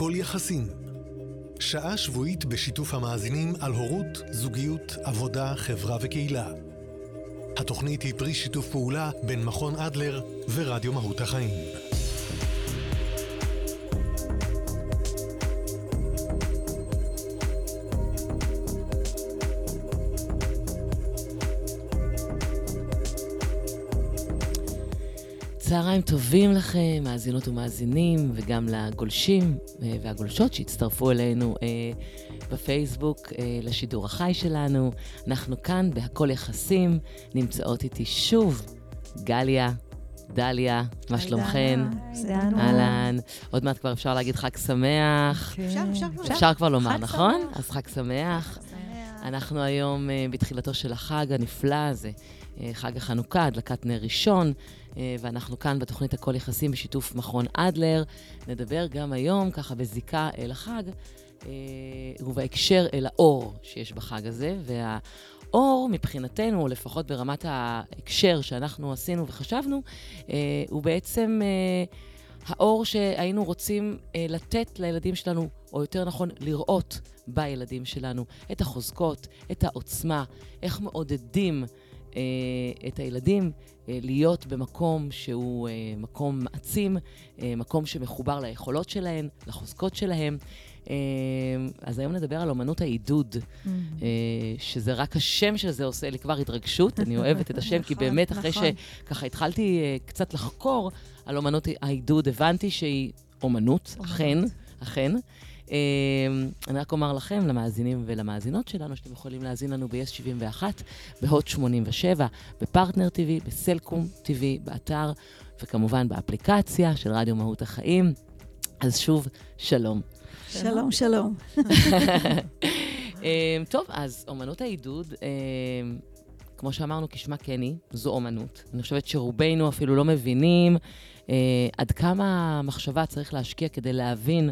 הכל יחסים. שעה שבועית בשיתוף המאזינים על הורות, זוגיות, עבודה, חברה וקהילה. התוכנית היא פרי שיתוף פעולה בין מכון אדלר ורדיו מהות החיים. צהריים טובים לכם, מאזינות ומאזינים, וגם לגולשים אה, והגולשות שהצטרפו אלינו אה, בפייסבוק אה, לשידור החי שלנו. אנחנו כאן בהכל יחסים, נמצאות איתי שוב גליה, דליה, מה שלומכן? אהלן. עוד מעט כבר אפשר להגיד חג שמח. כן. אפשר, אפשר כבר. אפשר כבר לומר, נכון? אז חג שמח. אנחנו היום בתחילתו של החג הנפלא הזה, חג החנוכה, הדלקת נר ראשון. אה, ואנחנו כאן בתוכנית הכל יחסים בשיתוף מכון אדלר. נדבר גם היום, ככה בזיקה אל החג, אה, ובהקשר אל האור שיש בחג הזה, והאור מבחינתנו, לפחות ברמת ההקשר שאנחנו עשינו וחשבנו, אה, הוא בעצם האור שהיינו רוצים לתת לילדים שלנו, או יותר נכון, לראות בילדים שלנו את החוזקות, את העוצמה, איך מעודדים אה, את הילדים אה, להיות במקום שהוא אה, מקום מעצים, מקום שמחובר ליכולות שלהם, לחוזקות שלהם. אז היום נדבר על אומנות העידוד, mm-hmm. שזה רק השם של זה עושה לי כבר התרגשות. אני אוהבת את השם, כי נכון, באמת אחרי נכון. שככה התחלתי קצת לחקור על אומנות העידוד, הבנתי שהיא אומנות, אכן, אכן. אמ, אני רק אומר לכם, למאזינים ולמאזינות שלנו, שאתם יכולים להאזין לנו ב-yes 71, בהוט 87, בפרטנר TV, בסלקום TV, באתר, וכמובן באפליקציה של רדיו מהות החיים. אז שוב, שלום. שלום, שלום. אמ, טוב, אז אומנות העידוד, אמ, כמו שאמרנו, כשמה כן היא, זו אומנות. אני חושבת שרובנו אפילו לא מבינים אה, עד כמה מחשבה צריך להשקיע כדי להבין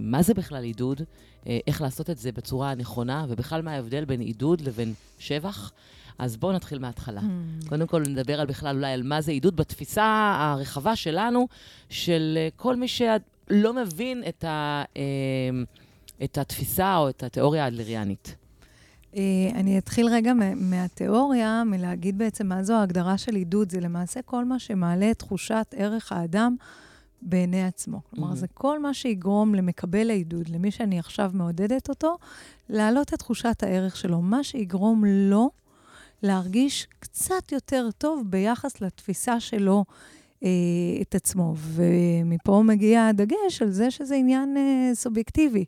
מה זה בכלל עידוד, אה, איך לעשות את זה בצורה הנכונה, ובכלל מה ההבדל בין עידוד לבין שבח. אז בואו נתחיל מההתחלה. Mm. קודם כל נדבר על בכלל אולי על מה זה עידוד בתפיסה הרחבה שלנו, של אה, כל מי שלא מבין את, ה, את התפיסה או את התיאוריה האדלריאנית. אני אתחיל רגע מהתיאוריה, מלהגיד בעצם מה זו ההגדרה של עידוד. זה למעשה כל מה שמעלה את תחושת ערך האדם בעיני עצמו. כלומר, mm-hmm. זה כל מה שיגרום למקבל העידוד, למי שאני עכשיו מעודדת אותו, להעלות את תחושת הערך שלו. מה שיגרום לו להרגיש קצת יותר טוב ביחס לתפיסה שלו אה, את עצמו. ומפה מגיע הדגש על זה שזה עניין אה, סובייקטיבי.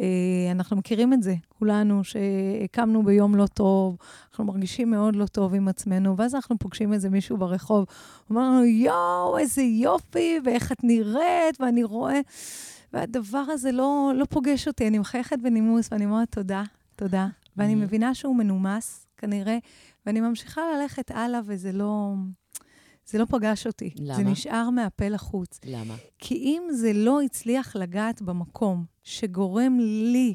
אה, אנחנו מכירים את זה, כולנו, שהקמנו ביום לא טוב, אנחנו מרגישים מאוד לא טוב עם עצמנו, ואז אנחנו פוגשים איזה מישהו ברחוב, אומר לנו, יואו, איזה יופי, ואיך את נראית, ואני רואה... והדבר הזה לא, לא פוגש אותי, אני מחייכת בנימוס, ואני אומרת, תודה, תודה. ואני. מבינה שהוא מנומס, כנראה, ואני ממשיכה ללכת הלאה, וזה לא... זה לא פגש אותי. למה? זה נשאר מהפה לחוץ. למה? כי אם זה לא הצליח לגעת במקום שגורם לי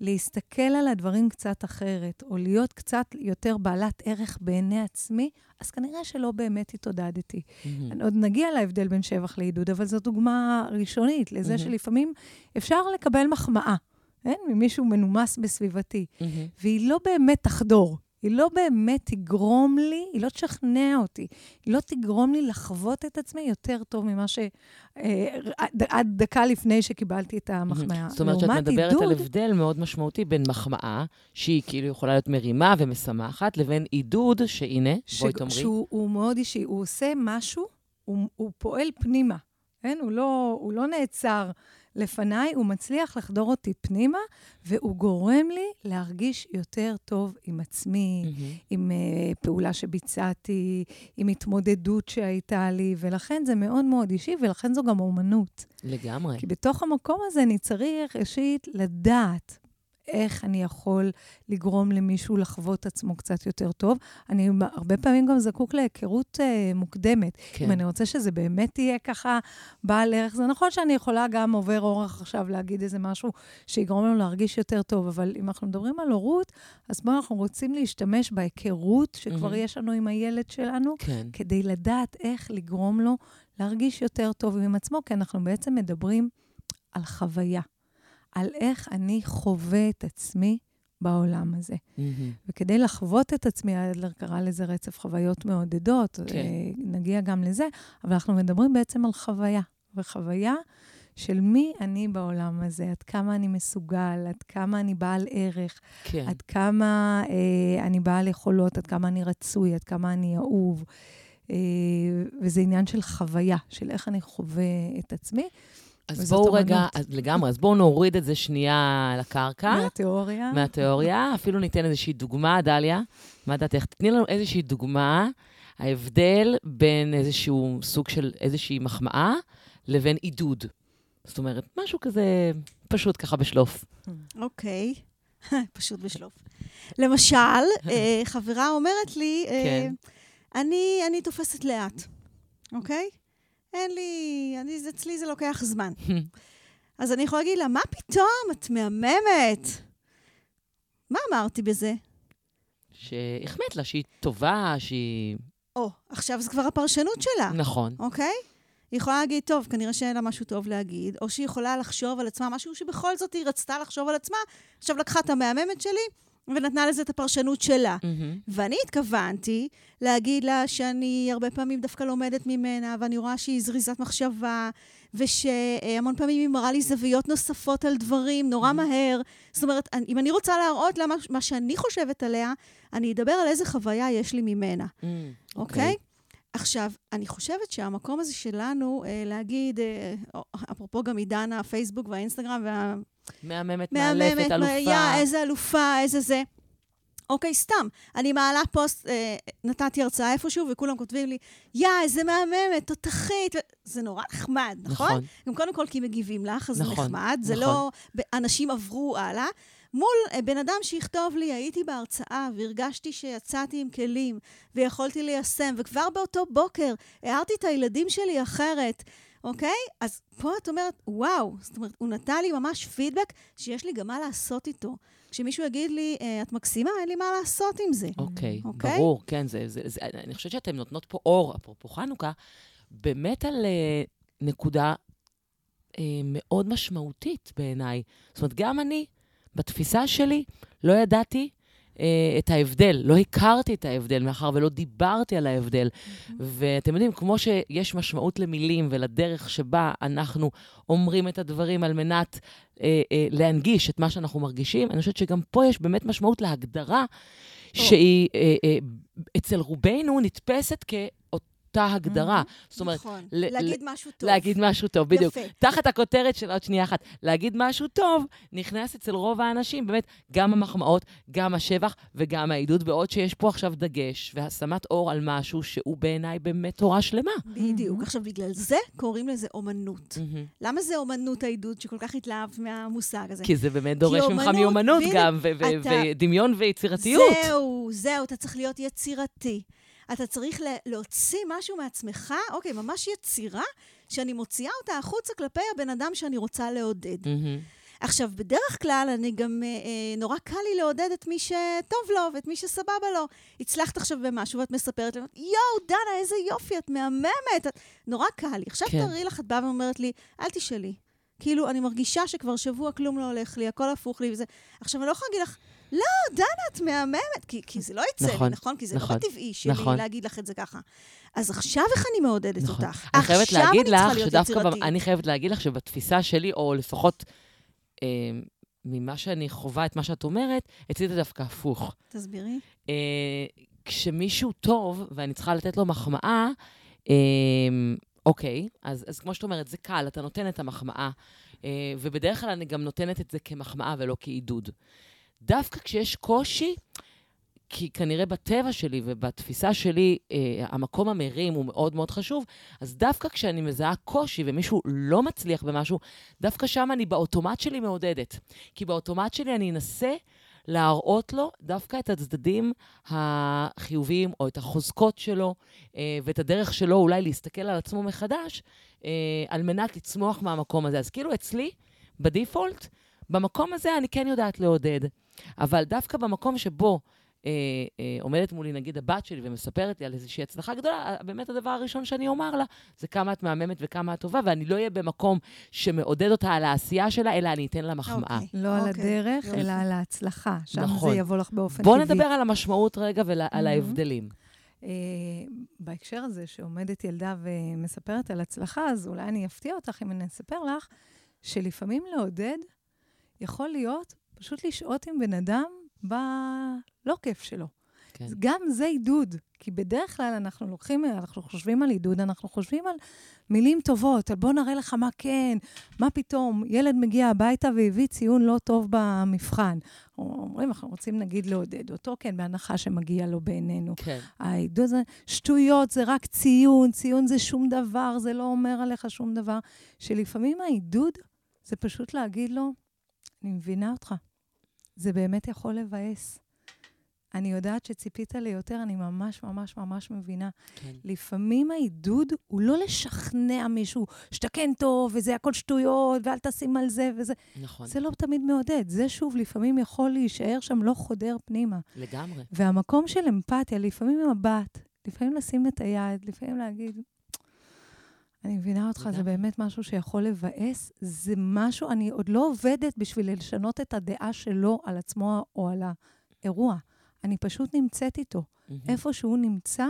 להסתכל על הדברים קצת אחרת, או להיות קצת יותר בעלת ערך בעיני עצמי, אז כנראה שלא באמת התעודדתי. Mm-hmm. עוד נגיע להבדל בין שבח לעידוד, אבל זו דוגמה ראשונית לזה mm-hmm. שלפעמים אפשר לקבל מחמאה, כן? ממישהו מנומס בסביבתי, mm-hmm. והיא לא באמת תחדור. היא לא באמת תגרום לי, היא לא תשכנע אותי, היא לא תגרום לי לחוות את עצמי יותר טוב ממה ש... אה, עד דקה לפני שקיבלתי את המחמאה. זאת אומרת שאת מדברת עידוד... על הבדל מאוד משמעותי בין מחמאה, שהיא כאילו יכולה להיות מרימה ומשמחת, לבין עידוד, שהנה, ש... בואי תאמרי. שהוא מאוד אישי, הוא עושה משהו, הוא, הוא פועל פנימה, כן? הוא לא, הוא לא נעצר. לפניי, הוא מצליח לחדור אותי פנימה, והוא גורם לי להרגיש יותר טוב עם עצמי, mm-hmm. עם uh, פעולה שביצעתי, עם התמודדות שהייתה לי, ולכן זה מאוד מאוד אישי, ולכן זו גם אומנות. לגמרי. כי בתוך המקום הזה אני צריך, ראשית, לדעת איך אני יכול לגרום למישהו לחוות עצמו קצת יותר טוב. אני הרבה פעמים גם זקוק להיכרות uh, מוקדמת. כן. אם אני רוצה שזה באמת יהיה ככה בעל ערך, זה נכון שאני יכולה גם עובר אורח עכשיו להגיד איזה משהו שיגרום לנו להרגיש יותר טוב, אבל אם אנחנו מדברים על הורות, אז בואו אנחנו רוצים להשתמש בהיכרות שכבר mm-hmm. יש לנו עם הילד שלנו, כן. כדי לדעת איך לגרום לו להרגיש יותר טוב עם עצמו, כי אנחנו בעצם מדברים על חוויה, על איך אני חווה את עצמי בעולם הזה. Mm-hmm. וכדי לחוות את עצמי, אדלר קרא לזה רצף חוויות מעודדות, כן. אה, נגיע גם לזה, אבל אנחנו מדברים בעצם על חוויה, וחוויה של מי אני בעולם הזה, עד כמה אני מסוגל, עד כמה אני בעל ערך, כן. עד כמה אה, אני בעל יכולות, עד כמה אני רצוי, עד כמה אני אהוב. אה, וזה עניין של חוויה, של איך אני חווה את עצמי. אז בואו רגע. אז לגמרי, אז בואו נוריד את זה שנייה לקרקע, מהתיאוריה. מהתיאוריה. אפילו ניתן איזושהי דוגמה, דליה. מה דעתך? תתני לנו איזושהי דוגמה, ההבדל בין איזשהו סוג של איזושהי מחמאה לבין עידוד. זאת אומרת, משהו כזה פשוט ככה בשלוף. אוקיי, פשוט בשלוף. למשל, אה, חברה אומרת לי, אה, כן. אני, אני תופסת לאט, אוקיי? אין לי, אני, אצלי זה לוקח זמן. אז אני יכולה להגיד לה, מה פתאום, את מהממת. מה אמרתי בזה? שהחמאת לה שהיא טובה, שהיא... או, עכשיו זה כבר הפרשנות שלה, נכון. אוקיי? היא יכולה להגיד, טוב, כנראה שאין לה משהו טוב להגיד, או שהיא יכולה לחשוב על עצמה משהו שבכל זאת היא רצתה לחשוב על עצמה, עכשיו לקחה את המהממת שלי ונתנה לזה את הפרשנות שלה. מהמם. ואני התכוונתי להגיד לה שאני הרבה פעמים דווקא לומדת ממנה, ואני רואה שהיא זריזת מחשבה, ושהמון פעמים היא מראה לי זוויות נוספות על דברים נורא מהר. זאת אומרת, אם אני רוצה להראות לה מה, מה שאני חושבת עליה, אני אדבר על איזה חוויה יש לי ממנה, Mm, אוקיי? עכשיו, אני חושבת שהמקום הזה שלנו, אה, להגיד, אה, אפרופו גם עידן הפייסבוק והאינסטגרם וה... מהממת, מהממת, מאלפת, אלופה. יא, איזה אלופה, איזה זה. אוקיי, סתם. אני מעלה פוסט, אה, נתתי הרצאה איפשהו, וכולם כותבים לי, יא, איזה מהממת, תותחית. זה נורא נחמד, נכון? נכון. גם קודם כל כי מגיבים לך, אז זה נכון, נחמד. זה נכון. לא, ב- אנשים עברו הלאה. מול אה, בן אדם שיכתוב לי, הייתי בהרצאה והרגשתי שיצאתי עם כלים ויכולתי ליישם, וכבר באותו בוקר הערתי את הילדים שלי אחרת, אוקיי? אז פה את אומרת, וואו, זאת אומרת, הוא נתן לי ממש פידבק שיש לי גם מה לעשות איתו. כשמישהו יגיד לי, "אה, את מקסימה, אין לי מה לעשות עם זה. אוקיי, אוקיי? ברור, כן, זה, זה, זה, אני חושבת שאתן נותנות פה אור, אפרופו חנוכה, באמת על אה, נקודה אה, מאוד משמעותית בעיניי. זאת אומרת, גם אני, בתפיסה שלי, לא ידעתי אה, את ההבדל, לא הכרתי את ההבדל, מאחר ולא דיברתי על ההבדל. ואתם יודעים, כמו שיש משמעות למילים ולדרך שבה אנחנו אומרים את הדברים על מנת אה, אה, להנגיש את מה שאנחנו מרגישים, אני חושבת שגם פה יש באמת משמעות להגדרה שהיא אה, אה, אצל רובנו נתפסת כאותה הגדרה. זאת אומרת, נכון. להגיד משהו טוב. להגיד משהו טוב, בדיוק. יפה. תחת הכותרת של עוד שנייה אחת, להגיד משהו טוב, נכנס אצל רוב האנשים באמת גם המחמאות, גם השבח וגם העידוד, בעוד שיש פה עכשיו דגש והשמת אור על משהו שהוא בעיניי באמת תורה שלמה. בדיוק. עכשיו, בגלל זה קוראים לזה אומנות. מהמם. למה זה אומנות העידוד שכל כך התלהבת מהמושג הזה? כי זה באמת דורש ממך מיומנות גם, ודמיון ויצירתיות. זהו, זהו, אתה צריך להיות יצירתי. אתה צריך להוציא משהו מעצמך, אוקיי, ממש יצירה, שאני מוציאה אותה החוצה כלפי הבן אדם שאני רוצה לעודד. מהמם. עכשיו, בדרך כלל אני גם, אה, אה, נורא קל לי לעודד את מי שטוב לו ואת מי שסבבה לו. הצלחת עכשיו במשהו ואת מספרת לי, יואו, דנה, איזה יופי, את מהממת. את... נורא קל לי. עכשיו כן. תראי לך, את באה ואומרת לי, אל תשאלי. כאילו, אני מרגישה שכבר שבוע כלום לא הולך לי, הכל הפוך לי וזה. עכשיו, אני לא יכולה להגיד לך, לא, דנה, את מהממת, כי, כי זה לא יצא נכון, לי, נכון? כי זה נכון, לא בטבעי שלי נכון. להגיד לך את זה ככה. אז עכשיו איך אני מעודדת נכון. אותך? אני חייבת עכשיו להגיד אני צריכה לך להיות שדווקא. במ- אני חייבת להגיד לך שבתפיסה שלי, או לפחות אה, ממה שאני חווה את מה שאת אומרת, אצלי זה דווקא הפוך. תסבירי. אה, כשמישהו טוב, ואני צריכה לתת לו מחמאה, אה, אוקיי, אז, אז כמו שאת אומרת, זה קל, אתה נותן את המחמאה, אה, ובדרך כלל אני גם נותנת את זה כמחמאה ולא כעידוד. דווקא כשיש קושי, כי כנראה בטבע שלי ובתפיסה שלי, אה, המקום המרים הוא מאוד מאוד חשוב, אז דווקא כשאני מזהה קושי ומישהו לא מצליח במשהו, דווקא שם אני באוטומט שלי מעודדת. כי באוטומט שלי אני אנסה להראות לו דווקא את הצדדים החיוביים, או את החוזקות שלו, אה, ואת הדרך שלו אולי להסתכל על עצמו מחדש, אה, על מנת לצמוח מהמקום הזה. אז כאילו אצלי, בדיפולט, במקום הזה אני כן יודעת לעודד. אבל דווקא במקום שבו אה, אה, עומדת מולי, נגיד, הבת שלי ומספרת לי על איזושהי הצלחה גדולה, באמת הדבר הראשון שאני אומר לה, זה כמה את מהממת וכמה את טובה, ואני לא אהיה במקום שמעודד אותה על העשייה שלה, אלא אני אתן לה מחמאה. אוקיי. לא על אוקיי. הדרך, יופי. אלא על ההצלחה. שם נכון. זה יבוא לך באופן בואו טבעי. נדבר על המשמעות רגע ועל Mhm. ההבדלים. אה, בהקשר הזה, שעומדת ילדה ומספרת על הצלחה, אז אולי אני אפתיע אותך אם אני אספר לך, שלפעמים לעודד יכול להיות פשוט לשהות עם בן אדם בלא כיף שלו. כן. גם זה עידוד, כי בדרך כלל אנחנו לוקחים, אנחנו חושבים על עידוד, אנחנו חושבים על מילים טובות, על בוא נראה לך מה כן, מה פתאום, ילד מגיע הביתה והביא ציון לא טוב במבחן. אומרים, אנחנו רוצים נגיד לעודד אותו, כן, בהנחה שמגיע לו בעינינו. כן. העידוד זה, שטויות, זה רק ציון, ציון זה שום דבר, זה לא אומר עליך שום דבר. שלפעמים העידוד זה פשוט להגיד לו, אני מבינה אותך. זה באמת יכול לבאס. אני יודעת שציפית ליותר, אני ממש ממש ממש מבינה. כן. לפעמים העידוד הוא לא לשכנע מישהו שאתה כן טוב, וזה הכל שטויות, ואל תשים על זה וזה. נכון. זה לא תמיד מעודד. זה שוב, לפעמים יכול להישאר שם לא חודר פנימה. לגמרי. והמקום של אמפתיה, לפעמים מבט, לפעמים לשים את היד, לפעמים להגיד, אני מבינה אותך, זה. באמת משהו שיכול לבאס. זה משהו, אני עוד לא עובדת בשביל לשנות את הדעה שלו על עצמו או על האירוע. אני פשוט נמצאת איתו. מהמם. איפה שהוא נמצא,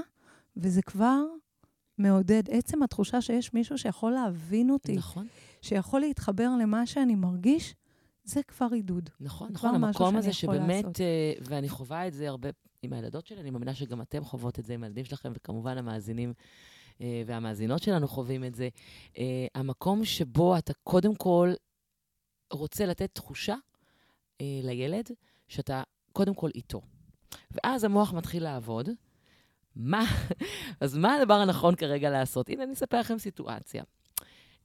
וזה כבר מעודד. עצם התחושה שיש מישהו שיכול להבין אותי, נכון, שיכול להתחבר למה שאני מרגיש, זה כבר עידוד. נכון, נכון. המקום הזה שבאמת, לעשות. אה, ואני חווה את זה הרבה עם הילדות שלי, אני מאמינה שגם אתם חוות את זה עם הילדים שלכם, וכמובן המאזינים והמאזינות שלנו חווים את זה. אה, המקום שבו אתה קודם כל רוצה לתת תחושה אה, לילד שאתה קודם כל איתו. ואז המוח מתחיל לעבוד. מה, אז מה הדבר הנכון כרגע לעשות? הנה, אני אספר לכם סיטואציה.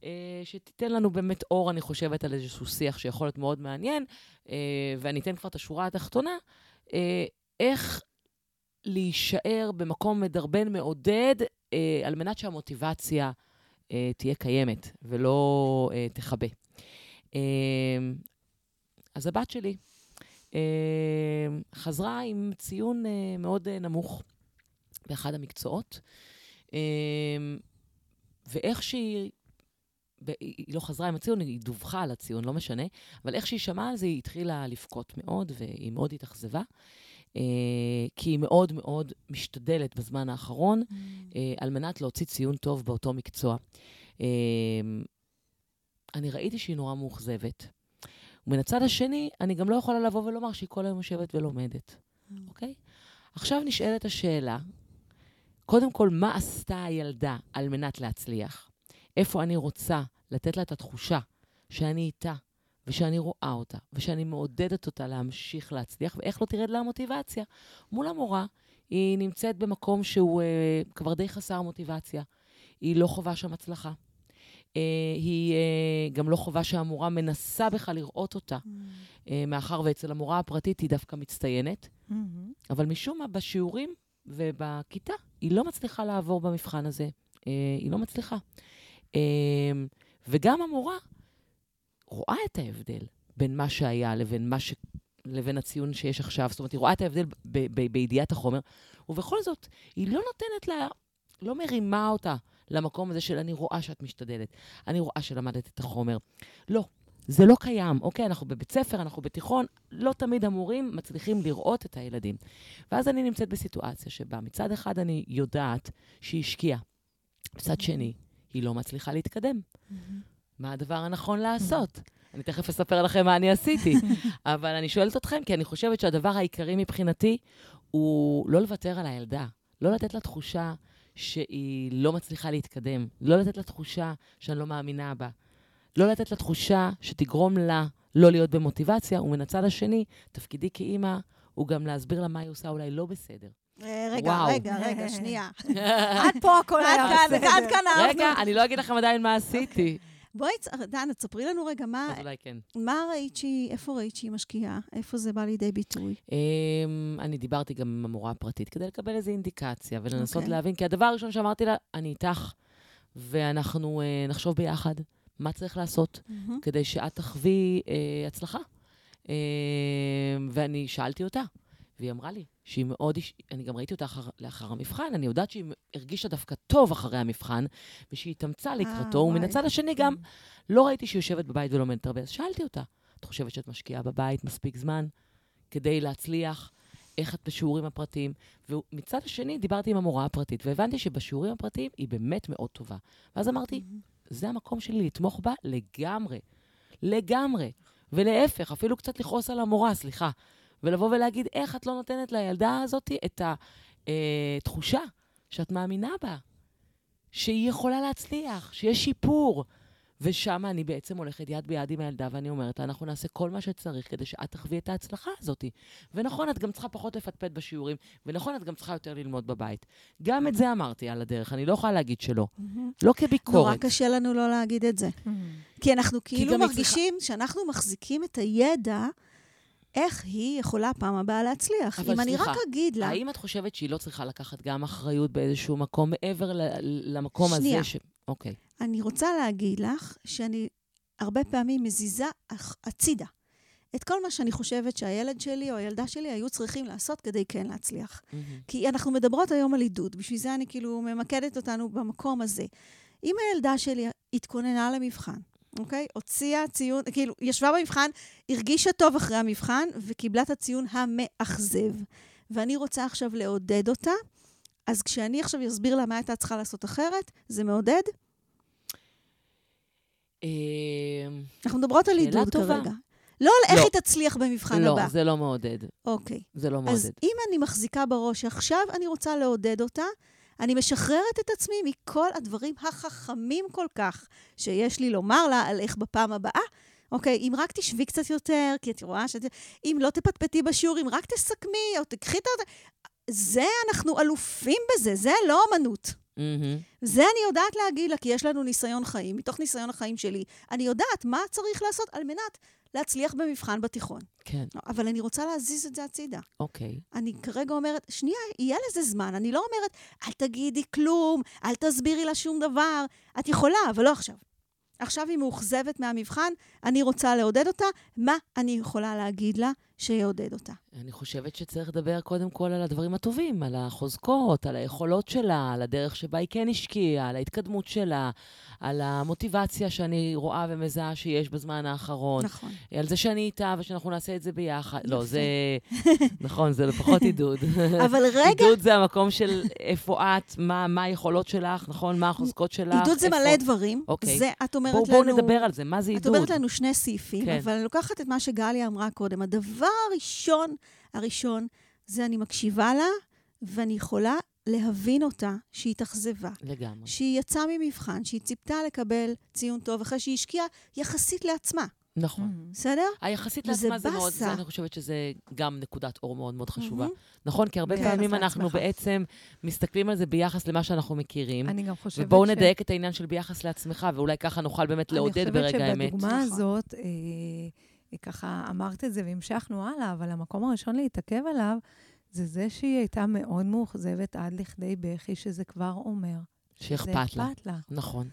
אה, שתיתן לנו באמת אור, אני חושבת, על איזשהו שיח שיכול להיות מאוד מעניין, אה, ואני אתן כבר את השורה התחתונה, אה, איך להישאר במקום מדרבן, מעודד, אה, על מנת שהמוטיבציה אה, תהיה קיימת ולא אה, תכבה. אה, אז הבת שלי אה, חזרה עם ציון אה, מאוד אה, נמוך באחד המקצועות, אה, ואיך שהיא... היא לא חזרה עם הציון, היא דווחה על הציון, לא משנה, אבל איך שהיא שמעה על זה, היא התחילה לבכות מאוד, והיא מאוד התאכזבה, אה, כי היא מאוד מאוד משתדלת בזמן האחרון אה, על מנת להוציא ציון טוב באותו מקצוע. אה, אני ראיתי שהיא נורא מאוכזבת. ומן הצד השני, אני גם לא יכולה לבוא ולומר שהיא כל היום יושבת ולומדת, אוקיי? עכשיו נשאלת השאלה, קודם כל, מה עשתה הילדה על מנת להצליח? איפה אני רוצה לתת לה את התחושה שאני איתה, ושאני רואה אותה, ושאני מעודדת אותה להמשיך להצליח, ואיך לא תרד לה המוטיבציה. מול המורה, היא נמצאת במקום שהוא אה, כבר די חסר מוטיבציה. היא לא חווה שם הצלחה. אה, היא אה, גם לא חווה שהמורה מנסה בכלל לראות אותה, אה, מאחר ואצל המורה הפרטית היא דווקא מצטיינת, אבל משום מה בשיעורים ובכיתה היא לא מצליחה לעבור במבחן הזה. אה, היא לא מצליחה. אה, וגם המורה רואה את ההבדל בין מה שהיה לבין, מה ש... לבין הציון שיש עכשיו. זאת אומרת, היא רואה את ההבדל ב- ב- בידיעת החומר, ובכל זאת, היא לא נותנת לה, לא מרימה אותה למקום הזה של אני רואה שאת משתדלת, אני רואה שלמדת את החומר. לא, זה לא קיים, אוקיי? אנחנו בבית ספר, אנחנו בתיכון, לא תמיד המורים מצליחים לראות את הילדים. ואז אני נמצאת בסיטואציה שבה מצד אחד אני יודעת שהיא השקיעה, מצד שני, היא לא מצליחה להתקדם. מה הדבר הנכון לעשות? אני תכף אספר לכם מה אני עשיתי, אבל אני שואלת אתכם, כי אני חושבת שהדבר העיקרי מבחינתי הוא לא לוותר על הילדה, לא לתת לה תחושה שהיא לא מצליחה להתקדם, לא לתת לה תחושה שאני לא מאמינה בה, לא לתת לה תחושה שתגרום לה לא להיות במוטיבציה, ומן הצד השני, תפקידי כאימא הוא גם להסביר לה מה היא עושה אולי לא בסדר. אה, רגע, וואו. רגע, רגע, שנייה. עד פה הכל עד היה כאן, בסדר. עד כאן אהבנו. רגע, אני לא אגיד לכם עדיין מה עשיתי. בואי, דנה, תספרי לנו רגע, מה- אז אולי כן. מה ראית שהיא, איפה ראית שהיא משקיעה? איפה זה בא לידי ביטוי? Um, אני דיברתי גם עם המורה הפרטית כדי לקבל איזו אינדיקציה ולנסות אוקיי. להבין, כי הדבר הראשון שאמרתי לה, אני איתך, ואנחנו uh, נחשוב ביחד מה צריך לעשות כדי שאת תחווי uh, הצלחה. Uh, ואני שאלתי אותה, והיא אמרה לי שהיא מאוד, אני גם ראיתי אותה אחר, לאחר המבחן, אני יודעת שהיא הרגישה דווקא טוב אחרי המבחן, ושהיא התאמצה לקראתו, וואי. ומן הצד השני גם לא ראיתי שהיא יושבת בבית ולומדת הרבה. אז שאלתי אותה, את חושבת שאת משקיעה בבית מספיק זמן כדי להצליח? איך את בשיעורים הפרטיים? ומצד השני, דיברתי עם המורה הפרטית, והבנתי שבשיעורים הפרטיים היא באמת מאוד טובה. ואז אמרתי, זה המקום שלי לתמוך בה לגמרי. לגמרי. ולהפך, אפילו קצת לכעוס על המורה, סליחה. ולבוא ולהגיד, איך את לא נותנת לילדה הזאת את התחושה שאת מאמינה בה, שהיא יכולה להצליח, שיש שיפור. ושם אני בעצם הולכת יד ביד עם הילדה, ואני אומרת לה, אנחנו נעשה כל מה שצריך כדי שאת תחווי את ההצלחה הזאת. ונכון, את גם צריכה פחות לפטפט בשיעורים, ונכון, את גם צריכה יותר ללמוד בבית. גם את זה אמרתי על הדרך, אני לא יכולה להגיד שלא. לא כביקורת. נורא קשה לנו לא להגיד את זה. כי אנחנו כאילו מרגישים שאנחנו מחזיקים את הידע, איך היא יכולה פעם הבאה להצליח. אם אני סליחה, רק אגיד לה... האם את חושבת שהיא לא צריכה לקחת גם אחריות באיזשהו מקום, מעבר ל- למקום שנייה. הזה ש... אוקיי. אני רוצה להגיד לך שאני הרבה פעמים מזיזה הצידה את כל מה שאני חושבת שהילד שלי או הילדה שלי היו צריכים לעשות כדי כן להצליח. מהמם. כי אנחנו מדברות היום על עידוד, בשביל זה אני כאילו ממקדת אותנו במקום הזה. אם הילדה שלי התכוננה למבחן, אוקיי? הוציאה ציון, כאילו, ישבה במבחן, הרגישה טוב אחרי המבחן, וקיבלה את הציון המאכזב. ואני רוצה עכשיו לעודד אותה, אז כשאני עכשיו אסביר לה מה הייתה צריכה לעשות אחרת, זה מעודד? אה, אנחנו מדברות על עידוד. כרגע. לא על איך לא. היא תצליח במבחן לא, הבא. זה לא מעודד. אוקיי. זה לא אז מעודד. אם אני מחזיקה בראש שעכשיו אני רוצה לעודד אותה, אני משחררת את עצמי מכל הדברים החכמים כל כך שיש לי לומר לה על איך בפעם הבאה. אוקיי, אם רק תשבי קצת יותר, כי את רואה שאת... אם לא תפטפטי בשיעור, אם רק תסכמי, או תקחי את ה... זה, אנחנו אלופים בזה, זה לא אמנות. מהמם. זה אני יודעת להגיד לה, כי יש לנו ניסיון חיים. מתוך ניסיון החיים שלי, אני יודעת מה צריך לעשות על מנת להצליח במבחן בתיכון. כן, אבל אני רוצה להזיז את זה הצידה. אוקיי. אני כרגע אומרת, שנייה, יהיה לזה זמן. אני לא אומרת, אל תגידי כלום, אל תסבירי לה שום דבר. את יכולה, אבל לא עכשיו. עכשיו היא מאוכזבת מהמבחן, אני רוצה לעודד אותה, מה אני יכולה להגיד לה שיעודד אותה? אני חושבת שצריך לדבר קודם כל על הדברים הטובים, על החוזקות, על היכולות שלה, על הדרך שבה היא כן השקיעה, על ההתקדמות שלה, על המוטיבציה שאני רואה ומזהה שיש בזמן האחרון, נכון. על זה שאני איתה ושאנחנו נעשה את זה ביחד. לא, יפה. זה... נכון, זה פחות עידוד. אבל רגע, עידוד זה המקום של איפה את, מה, מה היכולות שלך, נכון? מה החוזקות שלך. עידוד זה איפה... מלא דברים. אוקיי. זה, את אומרת בואו לנו... בוא נדבר על זה, מה זה את עידוד? אומרת לנו שני סעיפים, כן. אבל אני לוקחת את מה שגליה אמרה קודם. הדבר הראשון, הראשון, זה אני מקשיבה לה, ואני יכולה להבין אותה שהיא התאכזבה. לגמרי. שהיא יצאה ממבחן, שהיא ציפתה לקבל ציון טוב אחרי שהיא השקיעה יחסית לעצמה, נכון. בסדר? היחסית לעצמה זה מאוד. זה, אני חושבת שזה גם נקודת אור מאוד מאוד חשובה. נכון? כי הרבה כן, פעמים. אנחנו בעצם מסתכלים על זה ביחס למה שאנחנו מכירים, אני גם חושבת ובואו ש- נדייק את העניין של ביחס לעצמך, ואולי ככה נוכל באמת לעודד ברגע אני חושבת האמת. שבדוגמה נכון. הזאת, אה, ככה אמרת את זה והמשכנו הלאה, אבל המקום הראשון להתעכב עליו, זה זה שהיא הייתה מאוד מאוכזבת עד לכדי בכי, שזה כבר אומר. שאכפת לה. לה. נכון.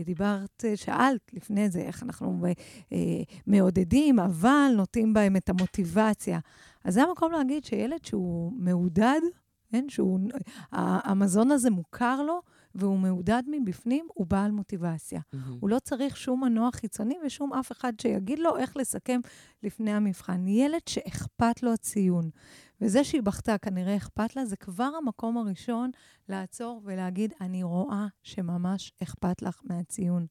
ודיברת, שאלת לפני זה איך אנחנו אה, מעודדים, אבל נותנים בהם את המוטיבציה. אז זה המקום להגיד שילד שהוא מעודד, כן, שהוא, המזון הזה מוכר לו, והוא מעודד מבפנים, הוא בעל מוטיבציה. מהמם. הוא לא צריך שום מנוע חיצוני ושום אף אחד שיגיד לו איך לסכם לפני המבחן. ילד שאכפת לו הציון. וזה שהיא בכתה, כנראה אכפת לה, זה כבר המקום הראשון לעצור ולהגיד, אני רואה שממש אכפת לך מהציון.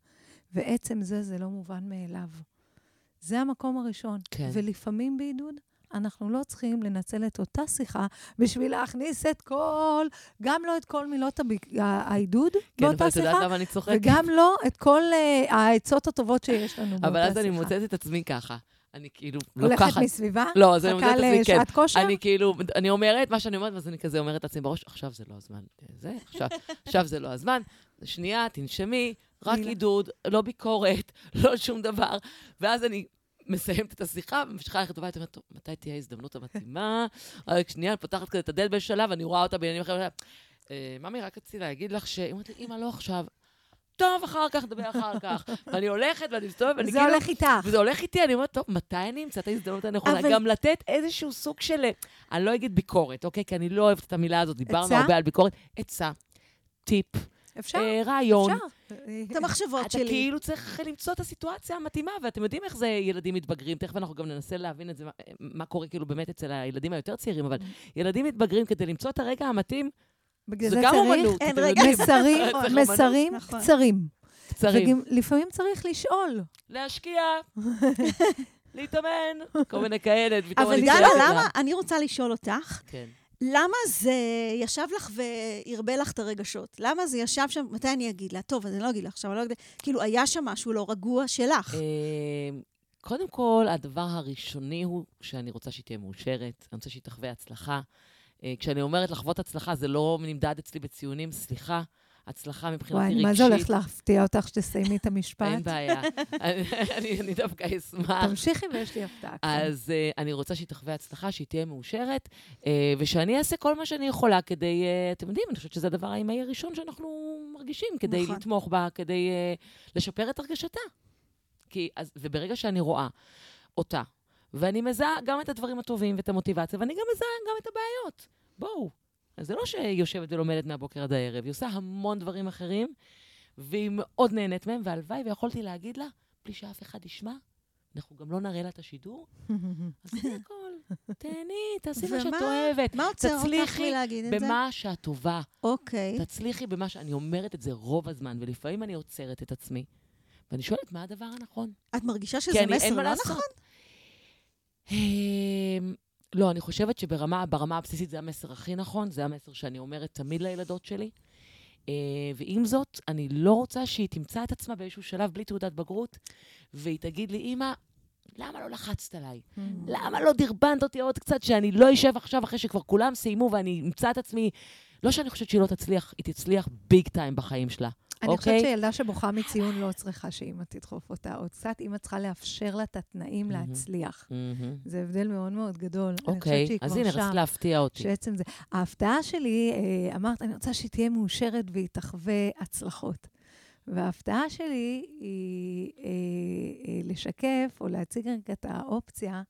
ועצם זה, זה לא מובן מאליו. זה המקום הראשון. כן. ולפעמים בעידוד, אנחנו לא צריכים לנצל את אותה שיחה בשביל להכניס את כל, גם לא את כל מילות הביק- העידוד כן, באותה אבל את יודעת שיחה, למה אני צוחקת? וגם לא את כל uh, העצות הטובות שיש לנו באותה אבל שיחה. אז אני מוצאת את עצמי ככה. אני כאילו הולכת לוקחת... מסביבה? לא, אז אני מוצאת את עצמי, כן. לשעת כושר? אני כאילו, אני אומרת מה שאני אומרת, ואז אני כזה אומרת לעצמי בראש, עכשיו זה לא הזמן. זה, עכשיו, עכשיו זה לא הזמן. שנייה, תנשמי, רק. עידוד, לא ביקורת, לא שום דבר. ואז אני מסיימת את השיחה, ממשיכה ללכת הביתה, אומרת, טוב, מתי תהיה ההזדמנות המתאימה? רק שנייה, אני פותחת כזה את הדלת בשלב, אני רואה אותה בעניינים אחרים. אה, ממי, רק רציתי להגיד לך ש... היא אומרת לי, אמא, לא עכשיו. טוב, אחר כך, נדבר אחר כך. ואני הולכת ואני מסתובבת, ואני זה כאילו... הולך איתך. וזה הולך איתי, אני אומרת, טוב, מתי אני אמצא את ההזדמנות הנכונה? אבל- גם לתת איזשהו סוג של, אני לא אגיד ביקורת, אוקיי? כי אני לא אוהבת את המילה הזאת, דיברנו? הרבה על ביקורת. עצה, טיפ, אפשר, אה, רעיון. אפשר. את המחשבות אתה שלי. כאילו צריך למצוא את הסיטואציה המתאימה, ואתם יודעים איך זה ילדים מתבגרים, תכף אנחנו גם ננסה להבין את זה, מה, מה קורה כאילו באמת אצל הילדים היותר צעירים, אבל ילדים מתבגרים כדי למצוא את הרגע המתאים, בגלל זה זה גם אומנות, אין רגע. מסרים. מסרים נכון. קצרים. קצרים. ולפעמים צריך לשאול. להשקיע, להתאמן, כל מיני כאלה. אבל דנה. למה, אני רוצה לשאול אותך, כן. למה זה ישב לך והרבה לך את הרגשות? למה זה ישב שם, מתי אני אגיד לה? טוב, אז אני לא אגיד לה עכשיו, אני לא אגיד... כאילו, היה שם משהו לא רגוע שלך. אה, קודם כל, הדבר הראשוני הוא שאני רוצה שהיא תהיה מאושרת, אני רוצה שהיא תחווה הצלחה. אה, כשאני אומרת לחוות הצלחה, זה לא נמדד אצלי בציונים, סליחה. הצלחה מבחינתי רגשית. וואי, מה זה הולך להפתיע אותך שתסיימי את המשפט? אין בעיה. אני, דווקא אשמח. תמשיכי ויש לי הפתעה. אז uh, אני רוצה שהיא תחווה הצלחה, שהיא תהיה מאושרת, uh, ושאני אעשה כל מה שאני יכולה כדי, uh, אתם יודעים, אני חושבת שזה הדבר האימהי הראשון שאנחנו מרגישים, כדי נכון. לתמוך בה, כדי לשפר את הרגשתה. כי, אז, וברגע שאני רואה אותה, ואני מזהה גם את הדברים הטובים ואת המוטיבציה, ואני גם מזהה גם את הבעיות. בואו. אז זה לא שהיא יושבת ולומדת מהבוקר עד הערב, היא עושה המון דברים אחרים, והיא מאוד נהנית מהם, והלוואי ויכולתי להגיד לה, בלי שאף אחד ישמע, אנחנו גם לא נראה לה את השידור, אז זה הכל. תהני, תעשי מה שאת אוהבת. מה עוצר אותך מלהגיד את זה? במה שאת טובה. אוקיי. תצליחי במה ש... אני אומרת את זה רוב הזמן, ולפעמים אני עוצרת את עצמי, ואני שואלת, מה הדבר הנכון? את מרגישה שזה מסר לא. נכון? לא, אני חושבת שברמה ברמה הבסיסית זה המסר הכי נכון, זה המסר שאני אומרת תמיד לילדות שלי. אה, ועם זאת, אני לא רוצה שהיא תמצא את עצמה באיזשהו שלב בלי תעודת בגרות, והיא תגיד לי, אמא, למה לא לחצת עליי? למה לא דרבנת אותי עוד קצת, שאני לא אשב עכשיו אחרי שכבר כולם סיימו ואני אמצא את עצמי? לא שאני חושבת שהיא לא תצליח, היא תצליח ביג טיים בחיים שלה. אני חושבת אוקיי? שילדה שבוכה מציון לא צריכה שאימא תדחוף אותה עוד קצת, אימא צריכה לאפשר לה את התנאים מהמם. להצליח. מהמם. זה הבדל מאוד מאוד גדול. חושבת אוקיי, אז הנה. רצית להפתיע אותי. שעצם זה. ההפתעה שלי, אה, אמרת, אני רוצה שהיא תהיה מאושרת והיא תחווה הצלחות. וההפתעה שלי היא אה, אה, לשקף או להציג רגע את האופציה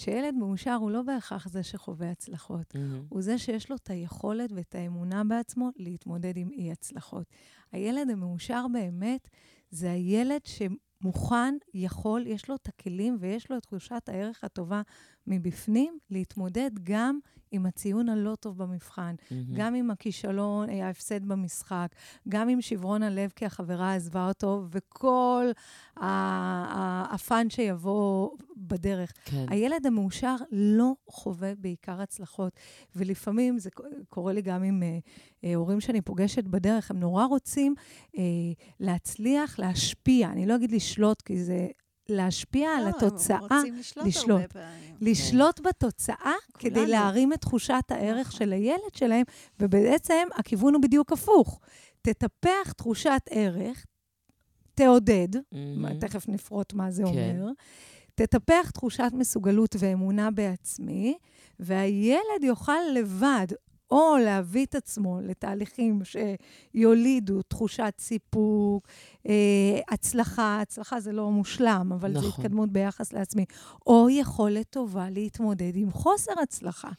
שילד מאושר הוא לא בהכרח זה שחווה הצלחות. מהמם. הוא זה שיש לו את היכולת ואת האמונה בעצמו להתמודד עם אי-הצלחות. הילד המאושר באמת זה הילד שמוכן, יכול, יש לו את הכלים ויש לו את תחושת הערך הטובה מבפנים להתמודד גם עם הציון הלא טוב במבחן, מהמם. גם עם הכישלון, אה, ההפסד במשחק, גם עם שברון הלב כי החברה עזבה אותו, וכל הפאן שיבוא בדרך. כן. הילד המאושר לא חווה בעיקר הצלחות, ולפעמים זה קורה לי גם עם אה, אה, הורים שאני פוגשת בדרך, הם נורא רוצים אה, להצליח, להשפיע, אני לא אגיד לשלוט, כי זה להשפיע על לא, הם התוצאה, רוצים לשלוט לשלוט. הרבה פעמים. לשלוט בתוצאה כדי כולנו. להרים את תחושת הערך נכון. של הילד שלהם, ובעצם הכיוון הוא בדיוק הפוך. תטפח תחושת ערך, תעודד, מהמם. תכף נפרוט מה זה כן. אומר, תטפח תחושת מסוגלות ואמונה בעצמי, והילד יוכל לבד או להביא את עצמו לתהליכים שיולידו תחושת סיפוק, אה, הצלחה, הצלחה זה לא מושלם, אבל נכון. זו נכון. התקדמות ביחס לעצמי, או יכולת טובה להתמודד עם חוסר הצלחה.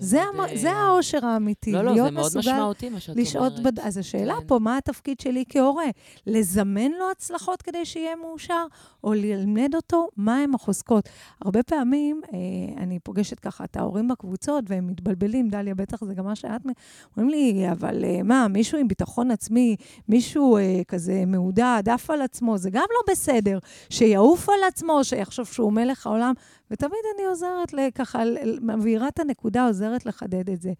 זה, מאוד, המ... אה, זה האושר האמיתי, לא, לא, זה מאוד משמעותי מה שאת לשהות אומרת. בד... אז השאלה כן. פה, מה התפקיד שלי כהורה? לזמן לו הצלחות כדי שיהיה מאושר, או ללמד אותו מהם החוזקות? הרבה פעמים אה, אני פוגשת ככה את ההורים בקבוצות, והם מתבלבלים, דליה, בטח זה גם מה שאת... אומרים לי, אבל אה, מה, מישהו עם ביטחון עצמי, מישהו אה, כזה מעודד, עף על עצמו, זה גם לא בסדר. שיעוף על עצמו, שיחשוב שהוא מלך העולם. ותמיד אני עוזרת, ל- ככה, ל- ל- מבהירה את הנקודה, עוזרת לחדד את זה.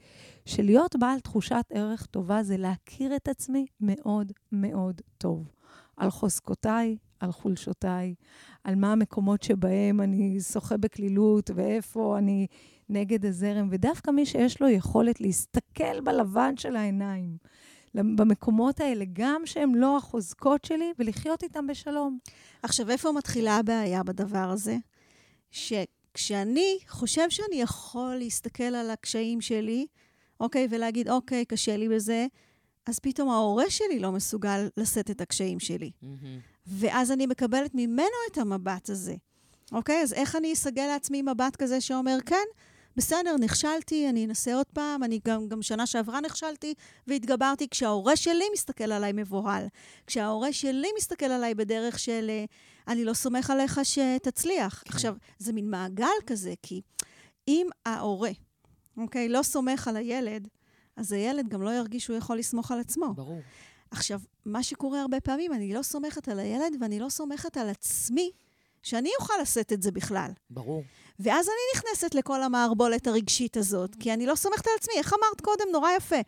שלהיות בעל תחושת ערך טובה זה להכיר את עצמי מאוד מאוד טוב. על חוזקותיי, על חולשותיי, על מה המקומות שבהם אני שוחה בקלילות ואיפה אני נגד הזרם. ודווקא מי שיש לו יכולת להסתכל בלבן של העיניים, במקומות האלה, גם שהם לא החוזקות שלי, ולחיות איתם בשלום. עכשיו, איפה מתחילה הבעיה בדבר הזה? שכשאני חושב שאני יכול להסתכל על הקשיים שלי, אוקיי, ולהגיד, אוקיי, קשה לי בזה, אז פתאום ההורה שלי לא מסוגל לשאת את הקשיים שלי. מהמם. ואז אני מקבלת ממנו את המבט הזה. אוקיי? אז איך אני אסגל לעצמי מבט כזה שאומר, כן, בסדר, נכשלתי, אני אנסה עוד פעם, אני גם, גם שנה שעברה נכשלתי והתגברתי כשההורה שלי מסתכל עליי מבוהל. כשההורה שלי מסתכל עליי בדרך של אה, אני לא סומך עליך שתצליח. כן. עכשיו, זה מין מעגל כזה, כי אם ההורה, אוקיי, לא סומך על הילד, אז הילד גם לא ירגיש שהוא יכול לסמוך על עצמו. ברור. עכשיו, מה שקורה הרבה פעמים, אני לא סומכת על הילד ואני לא סומכת על עצמי שאני אוכל לשאת את זה בכלל. ברור. ואז אני נכנסת לכל המערבולת הרגשית הזאת, כי אני לא סומכת על עצמי. איך אמרת קודם? נורא יפה.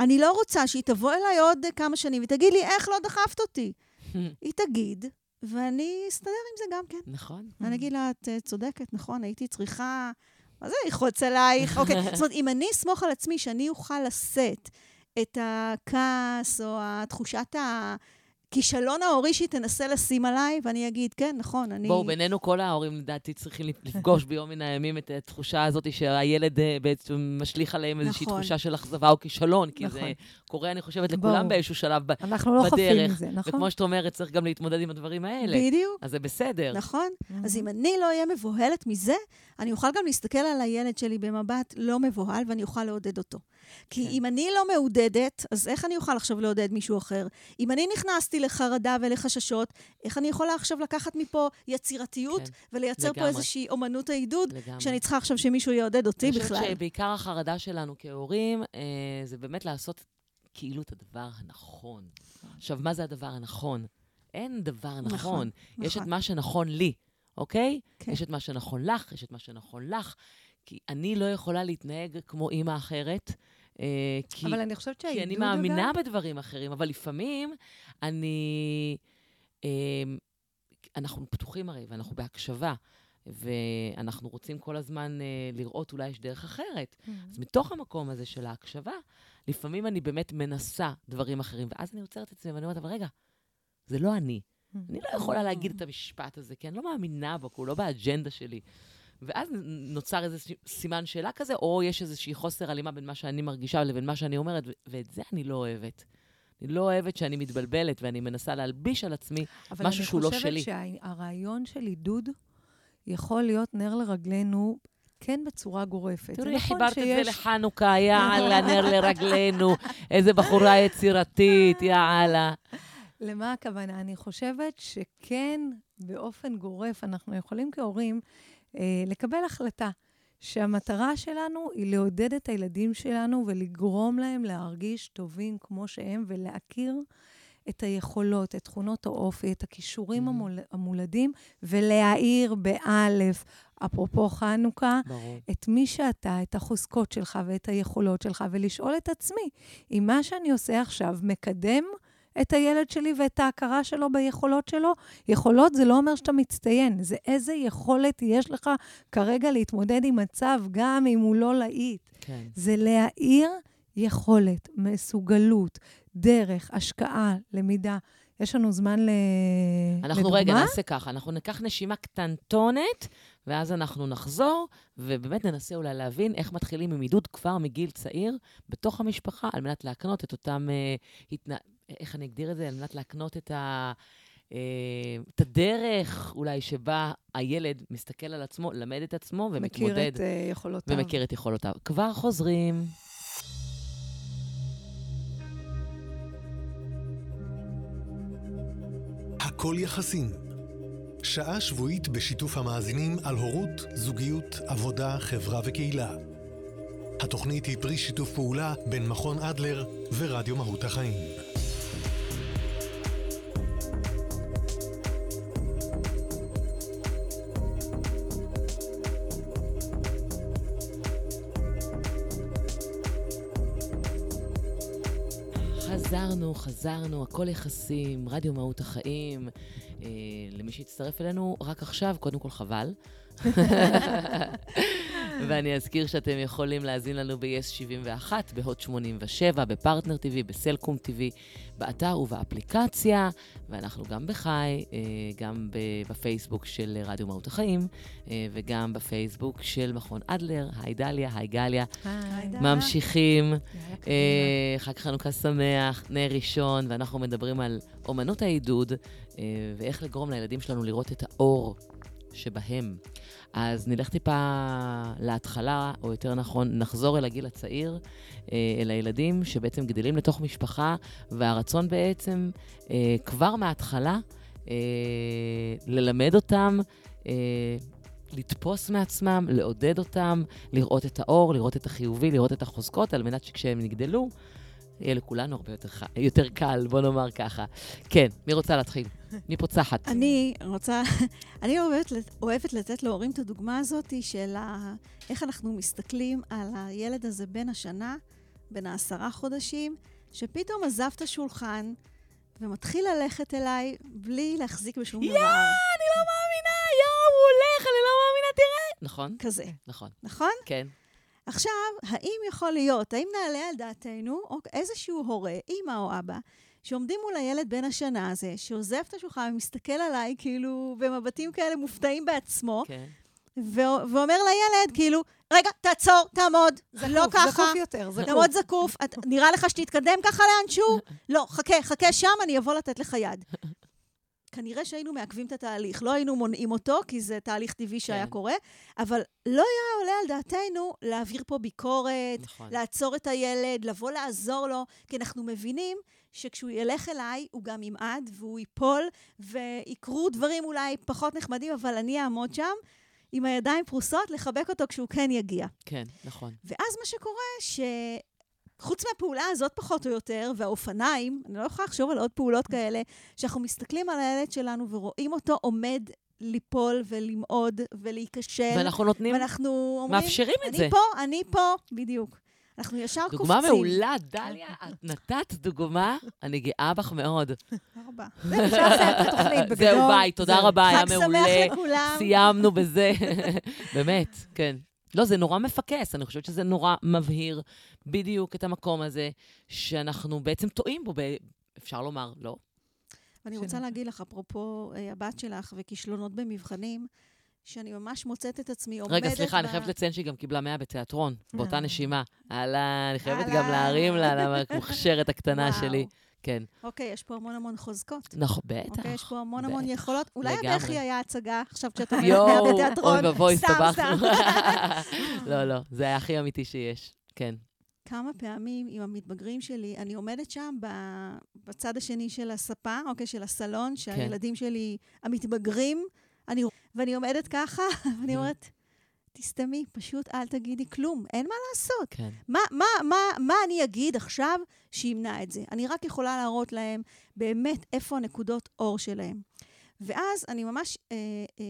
אני לא רוצה שהיא תבוא אליי עוד כמה שנים ותגיד לי, איך לא דחפת אותי? היא תגיד, ואני אסתדר עם זה גם כן. נכון. אני אגיד לה, את אה, צודקת, נכון, הייתי צריכה... מה זה ללחוץ עלייך? אוקיי, זאת אומרת, אם אני אסמוך על עצמי שאני אוכל לשאת את הכעס או התחושת הכישלון ההורי שהיא תנסה לשים עליי, ואני אגיד, כן, נכון, אני... בואו, בינינו כל ההורים, לדעתי, צריכים לפגוש ביום מן הימים את התחושה הזאת שהילד אה, בעצם משליך עליהם איזושהי נכון. תחושה של אכזבה או כישלון, כי זה נכון. קורה, אני חושבת. לכולם באיזשהו שלב ב- אנחנו לא חפים בדרך. מזה, נכון? וכמו שאת אומרת, צריך גם להתמודד עם הדברים האלה. בדיוק. אז זה בסדר. נכון? Mhm. אז אם אני לא אהיה מבוהלת מזה, אני אוכל גם להסתכל על הילד שלי במבט לא מבוהל, ואני אוכל לעודד אותו. כי כן. אם אני לא מעודדת, אז איך אני אוכל עכשיו לעודד מישהו אחר? אם אני נכנסתי לחרדה ולחששות, איך אני יכולה עכשיו לקחת מפה יצירתיות כן, ולייצר פה לגמרי. איזושהי אומנות העידוד, לגמרי. שאני צריכה עכשיו שמישהו יעודד אותי אני בכלל? חושבת שבעיקר החרדה שלנו כהורים, אה, זה באמת לעשות כאילו את הדבר הנכון. עכשיו, מה זה הדבר הנכון? אין דבר נכון. נכון, יש את נכון. מה שנכון לי, אוקיי? כן. יש את מה שנכון לך, יש את מה שנכון לך. כי אני לא יכולה להתנהג כמו אימא אחרת, אה, כי... אבל אני חושבת שהעידוד, כי אני אגב, מאמינה בדברים אחרים, אבל לפעמים אני... אה, אנחנו פתוחים הרי, ואנחנו בהקשבה, ואנחנו רוצים כל הזמן אה, לראות אולי יש דרך אחרת. אז מתוך המקום הזה של ההקשבה, לפעמים אני באמת מנסה דברים אחרים, ואז אני עוצרת את עצמי ואני אומרת, אבל רגע, זה לא אני. אני לא יכולה להגיד את המשפט הזה, כי אני לא מאמינה בו, כי הוא לא באג'נדה שלי. ואז נוצר איזה סימן שאלה כזה, או יש איזושהי חוסר הלימה בין מה שאני מרגישה לבין מה שאני אומרת, ואת זה אני לא אוהבת. אני לא אוהבת שאני מתבלבלת ואני מנסה להלביש על עצמי משהו שהוא לא שלי. אבל אני חושבת שהרעיון של עידוד יכול להיות נר לרגלינו, כן בצורה גורפת. תראי, נכון חיברת את זה לחנוכה, יאללה, נר לרגלינו. איזה בחורה יצירתית, יאללה. למה הכוונה? אני חושבת שכן, באופן גורף, אנחנו יכולים כהורים לקבל החלטה שהמטרה שלנו היא לעודד את הילדים שלנו ולגרום להם להרגיש טובים כמו שהם ולהכיר את היכולות, את תכונות האופי, את הכישורים Mhm. המול, המולדים, ולהאיר באלף, אפרופו חנוכה, ברור. את מי שאתה, את החוזקות שלך ואת היכולות שלך, ולשאול את עצמי, אם מה שאני עושה עכשיו מקדם את הילד שלי ואת ההכרה שלו ביכולות שלו, יכולות זה לא אומר שאתה מצטיין, זה איזה יכולת יש לך כרגע להתמודד עם מצב, גם אם הוא לא להיט. כן. זה להאיר יכולת, מסוגלות, דרך, השקעה, למידה. יש לנו זמן ל... אנחנו לדוגמה? רגע נעשה ככה, אנחנו ניקח נשימה קטנטונת, ואז אנחנו נחזור, ובאמת ננסה אולי להבין איך מתחילים עם עידוד כבר מגיל צעיר בתוך המשפחה, על מנת להקנות את אותם... אה, התנה... איך אני אגדיר את זה? על מנת להקנות את, ה... אה, את הדרך אולי שבה הילד מסתכל על עצמו, למד את עצמו ומתמודד. מכיר את uh, יכולותיו. ומכיר את יכולותיו. כבר חוזרים. הכל יחסים. שעה שבועית בשיתוף המאזינים על הורות, זוגיות, עבודה, חברה וקהילה. התוכנית היא פרי שיתוף פעולה בין מכון אדלר ורדיו מהות החיים. חזרנו, חזרנו, הכל יחסים, רדיו מהות החיים. אה, למי שהצטרף אלינו רק עכשיו, קודם כל חבל. ואני אזכיר שאתם יכולים להאזין לנו ב-yes 71, בהוט 87, בפרטנר TV, בסלקום TV, באתר ובאפליקציה, ואנחנו גם בחי, אה, גם בפייסבוק של רדיו מהות החיים, אה, וגם בפייסבוק של מכון אדלר, היי דליה, היי גליה. ממשיכים, אה, חג חנוכה שמח, נר ראשון, ואנחנו מדברים על אומנות העידוד, ואיך לגרום לילדים שלנו לראות את האור שבהם. אז נלך טיפה להתחלה, או יותר נכון, נחזור אל הגיל הצעיר, אה, אל הילדים שבעצם גדלים לתוך משפחה, והרצון בעצם אה, כבר מההתחלה אה, ללמד אותם, לתפוס מעצמם, לעודד אותם, לראות את האור, לראות את החיובי, לראות את החוזקות, על מנת שכשהם יגדלו, יהיה לכולנו הרבה יותר, יותר קל, בוא נאמר ככה. כן, מי רוצה להתחיל? מי פוצחת? אני רוצה, אני אוהבת, אוהבת לתת להורים את הדוגמה הזאת של ה, איך אנחנו מסתכלים על הילד הזה בין השנה, בין העשרה חודשים, שפתאום עזב את השולחן ומתחיל ללכת אליי בלי להחזיק בשום דבר. יאה, אני לא מאמינה, יואו, הוא הולך, אני לא מאמינה, תראה. נכון. כזה. נכון. נכון? כן. עכשיו, האם יכול להיות, האם נעלה על דעתנו, או איזשהו הורה, אימא או אבא, שעומדים מול הילד בן השנה הזה, שעוזב את השולחן ומסתכל עליי, כאילו, במבטים כאלה מופתעים בעצמו, כן. ואומר לילד, כאילו, רגע, תעצור, תעמוד, זה לא ככה. זקוף יותר, זקוף. תעמוד זקוף. את, נראה לך שתתקדם ככה לאנשהו? לא, חכה, חכה שם, אני אבוא לתת לך יד. כנראה שהיינו מעכבים את התהליך. לא היינו מונעים אותו, כי זה תהליך טבעי שהיה כן. קורה, אבל לא היה עולה על דעתנו להעביר פה ביקורת, נכון. לעצור את הילד, לבוא לעזור לו, כי אנחנו מבינים שכשהוא ילך אליי, הוא גם ימעד, והוא ייפול, ויקרו דברים אולי פחות נחמדים, אבל אני אעמוד שם. עם הידיים פרוסות, לחבק אותו כשהוא כן יגיע. כן, נכון. ואז מה שקורה, ש... חוץ מהפעולה הזאת פחות או יותר, והאופניים, אני לא יכולה לחשוב על עוד פעולות כאלה, שאנחנו מסתכלים על הילד שלנו ורואים אותו עומד ליפול ולמעוד ולהיכשל. ואנחנו נותנים, ואנחנו אומרים, מאפשרים את אני זה. אני פה, אני פה, בדיוק. אנחנו ישר קופצים. דוגמה מעולה, דליה, את נתת דוגמה, אני גאה בך מאוד. ארבע. אפשר לסיים את התוכנית בגדול. זהו, ביי, תודה רבה, היה מעולה. חג שמח לכולם. סיימנו בזה. באמת, כן. לא, זה נורא מפקס, אני חושבת שזה נורא מבהיר בדיוק את המקום הזה, שאנחנו בעצם טועים בו. אפשר לומר, לא? ואני רוצה להגיד לך, אפרופו אה, הבת שלך וכישלונות במבחנים, שאני ממש מוצאת את עצמי עומדת... רגע, סליחה, אני חייבת לציין שהיא גם קיבלה 100 בתיאטרון, באותה נשימה. הלאה, אני חייבת גם להרים לה, למוכשרת הקטנה שלי. כן. אוקיי, יש פה המון המון חוזקות. נכון, בטח. אוקיי, יש פה המון המון יכולות. אולי הבכי היה הצגה, עכשיו כשאת אומרת בתיאטרון. יואו, אוי ואבוי, הסתבכנו. לא, לא, זה היה הכי אמיתי שיש, כן. כמה פעמים עם המתבגרים שלי, אני עומדת שם בצד השני של הספה, אוקיי, של הסלון, כן. שהילדים שלי, המתבגרים, אני, ואני עומדת ככה, ואני אומרת, תסתמי, פשוט אל תגידי כלום, אין מה לעשות. כן. מה, מה, מה, מה אני אגיד עכשיו שימנע את זה? אני רק יכולה להראות להם באמת איפה הנקודות אור שלהם. ואז אני ממש אה, אה,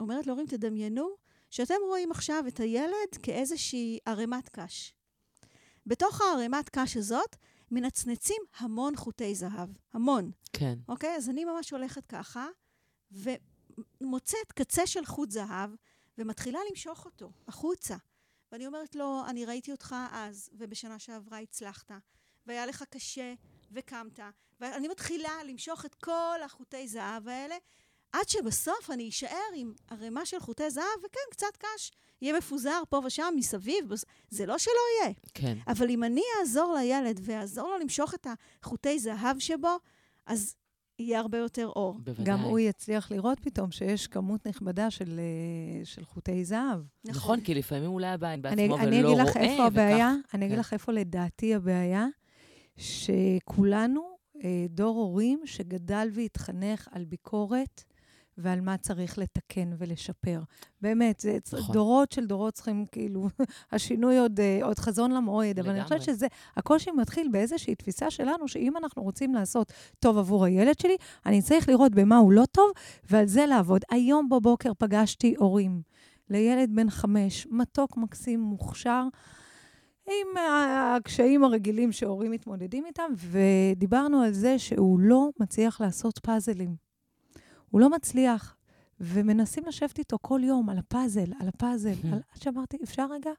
אומרת להורים, תדמיינו שאתם רואים עכשיו את הילד כאיזושהי ערימת קש. בתוך הערימת קש הזאת מנצנצים המון חוטי זהב, המון. כן. אוקיי? אז אני ממש הולכת ככה, ומוצאת קצה של חוט זהב, ומתחילה למשוך אותו החוצה. ואני אומרת לו, אני ראיתי אותך אז, ובשנה שעברה הצלחת, והיה לך קשה, וקמת, ואני מתחילה למשוך את כל החוטי זהב האלה, עד שבסוף אני אשאר עם ערימה של חוטי זהב, וכן, קצת קש יהיה מפוזר פה ושם מסביב, זה לא שלא יהיה. כן. אבל אם אני אעזור לילד ואעזור לו למשוך את החוטי זהב שבו, אז יהיה הרבה יותר אור. בוודאי. גם הוא יצליח לראות פתאום שיש כמות נכבדה של, אה, של חוטי זהב. נכון, נכון כי לפעמים הוא לא היה בעצמו אני, ולא רואה, אני אגיד לך איפה הבעיה, וכך, אני אגיד כן. לך איפה לדעתי הבעיה, שכולנו אה, דור הורים שגדל והתחנך על ביקורת. ועל מה צריך לתקן ולשפר. באמת, זה נכון. דורות של דורות צריכים, כאילו, השינוי עוד, אה, עוד חזון למועד, אבל אני חושבת שזה, הקושי מתחיל באיזושהי תפיסה שלנו, שאם אנחנו רוצים לעשות טוב עבור הילד שלי, אני צריך לראות במה הוא לא טוב, ועל זה לעבוד. היום בבוקר פגשתי הורים לילד בן חמש, מתוק, מקסים, מוכשר. עם הקשיים הרגילים שהורים מתמודדים איתם, ודיברנו על זה שהוא לא מצליח לעשות פאזלים. הוא לא מצליח. ומנסים לשבת איתו כל יום על הפאזל, על הפאזל. על... עד שאמרתי, אפשר רגע?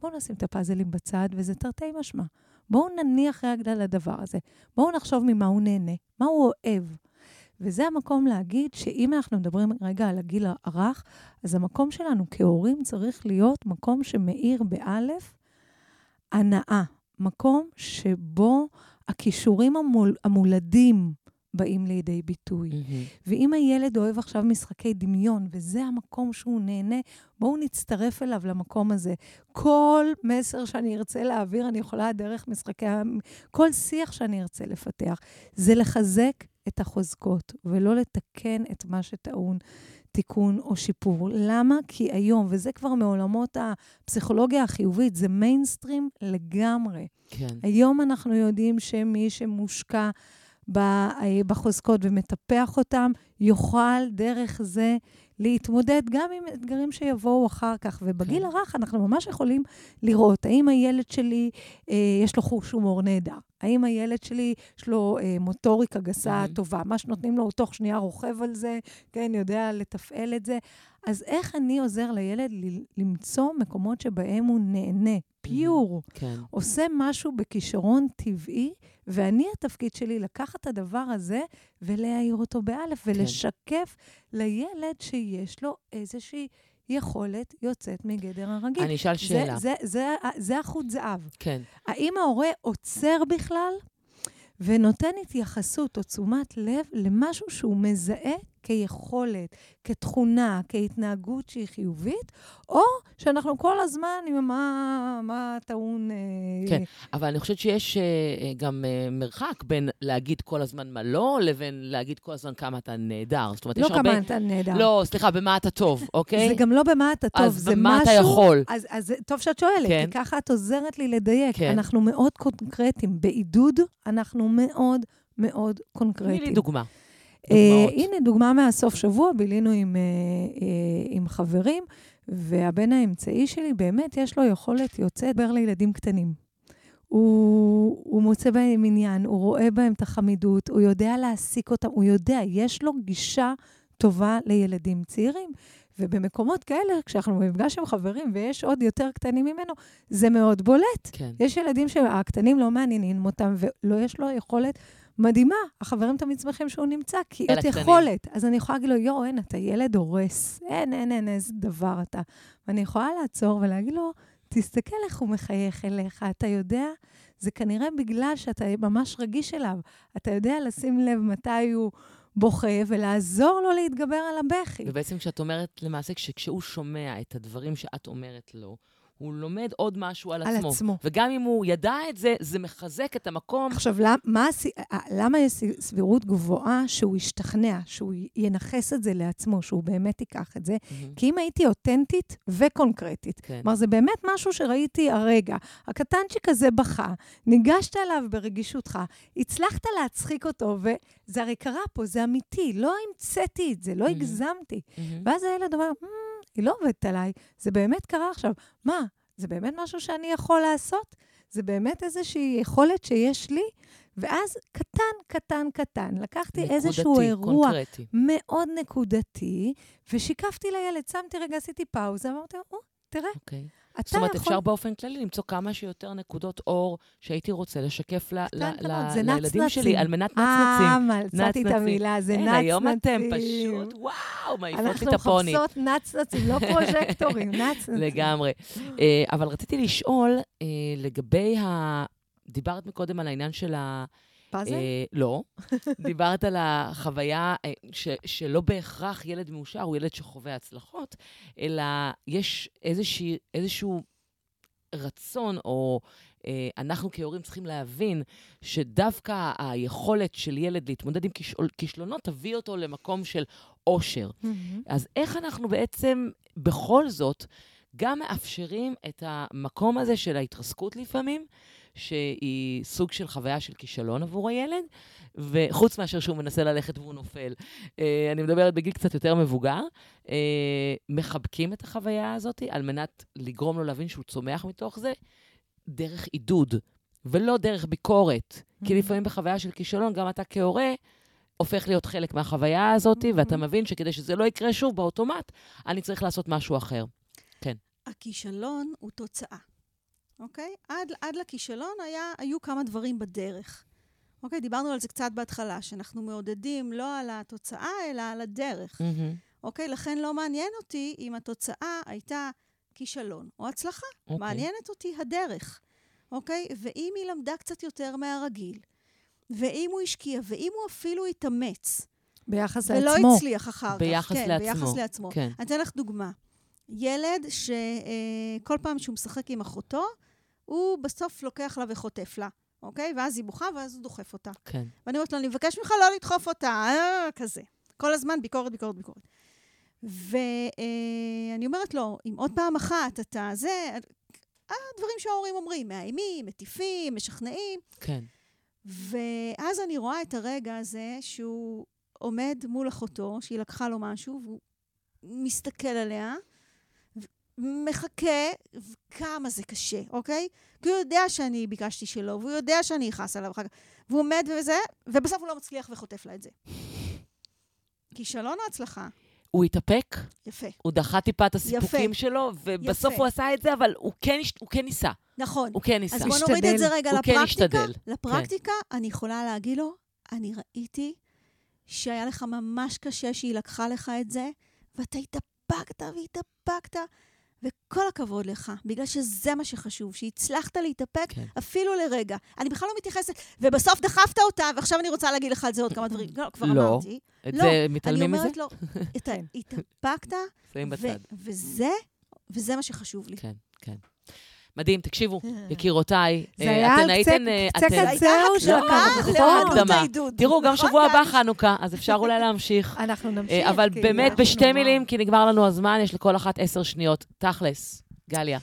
בואו נשים את הפאזלים בצד, וזה תרתי משמע. בואו נניח רגע לדבר הזה. בואו נחשוב ממה הוא נהנה, מה הוא אוהב. וזה המקום להגיד שאם אנחנו מדברים רגע על הגיל הרך, אז המקום שלנו כהורים צריך להיות מקום שמאיר באלף הנאה. מקום שבו הכישורים המול, המולדים באים לידי ביטוי. מהמם. ואם הילד אוהב עכשיו משחקי דמיון, וזה המקום שהוא נהנה, בואו נצטרף אליו למקום הזה. כל מסר שאני ארצה להעביר, אני יכולה דרך משחקי... כל שיח שאני ארצה לפתח, זה לחזק את החוזקות, ולא לתקן את מה שטעון תיקון או שיפור. למה? כי היום, וזה כבר מעולמות הפסיכולוגיה החיובית, זה מיינסטרים לגמרי. כן. היום אנחנו יודעים שמי שמושקע בחוזקות ומטפח אותם, יוכל דרך זה להתמודד גם עם אתגרים שיבואו אחר כך. ובגיל כן. הרך אנחנו ממש יכולים לראות האם הילד שלי, אה, יש לו חוש הומור נהדר, האם הילד שלי, יש לו אה, מוטוריקה גסה מהמם. טובה, מה שנותנים לו, הוא תוך שנייה רוכב על זה, כן, יודע לתפעל את זה. אז איך אני עוזר לילד למצוא מקומות שבהם הוא נהנה, פיור, כן. עושה משהו בכישרון טבעי, ואני, התפקיד שלי לקחת את הדבר הזה ולהעיר אותו באלף, ולשקף לילד שיש לו איזושהי יכולת יוצאת מגדר הרגיל. אני אשאל זה, שאלה. זה, זה, זה החוט זהב. כן. האם ההורה עוצר בכלל ונותן התייחסות או תשומת לב למשהו שהוא מזהה כיכולת, כתכונה, כהתנהגות שהיא חיובית, או שאנחנו כל הזמן עם מה, מה טעון... אה, כן. אבל אני חושבת שיש אה, אה, גם אה, מרחק בין להגיד כל הזמן מה לא, לבין להגיד כל הזמן כמה אתה נהדר. זאת אומרת, לא יש הרבה... כמה אתה נהדר. לא, סליחה, במה אתה טוב, אוקיי? זה גם לא במה אתה טוב, אז זה במה משהו... אתה יכול? אז, אז טוב שאת שואלת, כן. כי ככה את עוזרת לי לדייק. כן. אנחנו מאוד קונקרטיים. בעידוד, אנחנו מאוד מאוד תני קונקרטיים. לי דוגמה. אה, דוגמאות. הנה דוגמה מהסוף שבוע, בילינו עם, אה, אה, עם חברים, והבן האמצעי שלי, באמת יש לו יכולת יוצאת לדבר לילדים קטנים. הוא, הוא מוצא בהם עניין, הוא רואה בהם את החמידות, הוא יודע להעסיק אותם, הוא יודע, יש לו גישה טובה לילדים צעירים. ובמקומות כאלה, כשאנחנו במפגש עם חברים ויש עוד יותר קטנים ממנו, זה מאוד בולט. כן. יש ילדים שהקטנים לא מעניינים אותם, ולא יש לו יכולת מדהימה. החברים תמיד שמחים שהוא נמצא, כי את. יכולת. אז אני יכולה להגיד לו, יואו, אין, אתה ילד הורס. אין, אין, אין, איזה דבר אתה. ואני יכולה לעצור ולהגיד לו, תסתכל איך הוא מחייך אליך, אתה יודע? זה כנראה בגלל שאתה ממש רגיש אליו. אתה יודע לשים לב מתי הוא בוכה ולעזור לו להתגבר על הבכי. ובעצם כשאת אומרת, למעשה, כש- כשהוא שומע את הדברים שאת אומרת לו, הוא לומד עוד משהו על על עצמו. עצמו. וגם אם הוא ידע את זה, זה מחזק את המקום. עכשיו, למ- מה, הסי- אה, למה יש סבירות גבוהה שהוא ישתכנע, שהוא ינכס את זה לעצמו, שהוא באמת ייקח את זה? מהמם. כי אם הייתי אותנטית וקונקרטית, כן. כלומר, זה באמת משהו שראיתי הרגע. הקטנצ'יק הזה בכה, ניגשת אליו ברגישותך, הצלחת להצחיק אותו, וזה הרי קרה פה, זה אמיתי, לא המצאתי את זה, לא מהמם. הגזמתי. מהמם. ואז הילד אומר, "מ, היא לא עובדת עליי, זה באמת קרה עכשיו. מה, זה באמת משהו שאני יכול לעשות? זה באמת איזושהי יכולת שיש לי? ואז קטן, קטן, קטן, לקחתי איזשהו נקודתי, אירוע קונקרטי. מאוד נקודתי, ושיקפתי לילד, שמתי רגע, עשיתי פאוזה, ואמרתי לו, תראה, אוקיי. אתה זאת אומרת, יכול... אפשר באופן כללי למצוא כמה שיותר נקודות אור שהייתי רוצה לשקף ל- ל- ל- זה לילדים נצנצים. שלי, על מנת אה, נצנצים. מצאתי את. המילה, זה אין, נצנצים. היום אתם פשוט, וואו, מעיפות לי את אנחנו הפוני. מחפשות נצנצים, לא פרוז'קטורים, נצנצים. לגמרי. אה, אבל רציתי לשאול אה, לגבי ה... דיברת מקודם על העניין של ה... פאזל? אה, לא. דיברת על החוויה אה, ש, שלא בהכרח ילד מאושר הוא ילד שחווה הצלחות, אלא יש איזושהי, איזשהו רצון, או אה, אנחנו כהורים צריכים להבין שדווקא היכולת של ילד להתמודד עם כישלונות תביא אותו למקום של אושר. אז איך אנחנו בעצם בכל זאת גם מאפשרים את המקום הזה של ההתרסקות לפעמים, שהיא סוג של חוויה של כישלון עבור הילד, וחוץ מאשר שהוא מנסה ללכת והוא נופל. אה, אני מדברת בגיל קצת יותר מבוגר, אה, מחבקים את החוויה הזאת על מנת לגרום לו להבין שהוא צומח מתוך זה דרך עידוד, ולא דרך ביקורת. כי Mhm. לפעמים בחוויה של כישלון, גם אתה כהורה, הופך להיות חלק מהחוויה הזאת, Mhm. ואתה מבין שכדי שזה לא יקרה שוב באוטומט, אני צריך לעשות משהו אחר. הכישלון הוא תוצאה, אוקיי? עד, עד לכישלון היה, היו כמה דברים בדרך. אוקיי? דיברנו על זה קצת בהתחלה, שאנחנו מעודדים לא על התוצאה, אלא על הדרך. מהמם. אוקיי? לכן לא מעניין אותי אם התוצאה הייתה כישלון או הצלחה. אוקיי. מעניינת אותי הדרך, אוקיי? ואם היא למדה קצת יותר מהרגיל, ואם הוא השקיע, ואם הוא אפילו התאמץ, ביחס ולא לעצמו. הצליח אחר כך. ביחס כן, לעצמו. ביחס לעצמו. כן. אני אתן לך דוגמה. ילד שכל פעם שהוא משחק עם אחותו, הוא בסוף לוקח לה וחוטף לה, אוקיי? ואז היא בוכה, ואז הוא דוחף אותה. כן. ואני אומרת לו, אני מבקש ממך לא לדחוף אותה, אה, כזה. כל הזמן ביקורת, ביקורת, ביקורת. ואני אומרת לו, אם עוד פעם אחת אתה זה, הדברים שההורים אומרים, מאיימים, מטיפים, משכנעים, כן. ואז אני רואה את הרגע הזה שהוא עומד מול אחותו, שהיא לקחה לו משהו, והוא מסתכל עליה, מחכה, וכמה זה קשה, אוקיי? כי הוא יודע שאני ביקשתי שלא, והוא יודע שאני אכעס עליו אחר כך, והוא עומד וזה, ובסוף הוא לא מצליח וחוטף לה את זה. כישלון או הצלחה? הוא התאפק, יפה. הוא דחה טיפה את הסיפוקים יפה. שלו, ובסוף יפה. הוא עשה את זה, אבל הוא כן, הוא כן ניסה. נכון. הוא כן ניסה. אז בוא השתדל. נוריד את זה רגע הוא כן לפרקטיקה. השתדל. לפרקטיקה, אני יכולה להגיד לו, אני ראיתי שהיה לך ממש קשה שהיא לקחה לך את זה, ואתה התאפקת והתאפקת, וכל הכבוד לך, בגלל שזה מה שחשוב, שהצלחת להתאפק כן. אפילו לרגע. אני בכלל לא מתייחסת, ובסוף דחפת אותה, ועכשיו אני רוצה להגיד לך על זה עוד כמה דברים. לא, כבר לא. אמרתי. את לא, זה, אני מתעלמים מזה? אומרת לו, אתה התאפקת, שמים ו-. וזה, וזה מה שחשוב לי. כן, כן. מדהים, תקשיבו, יקירותיי, זה אה, היה אתן על הייתן... קצה- אה, קצה אתן- קצהו של לא, הקרחון. זה ההקדמה. העידוד. תראו, גם נכון, שבוע הבא? חנוכה, אז אפשר אולי להמשיך. אנחנו נמשיך. אה, אבל כי באמת, בשתי מילים, כי נגמר לנו הזמן, יש לכל אחת עשר שניות. תכלס, גליה.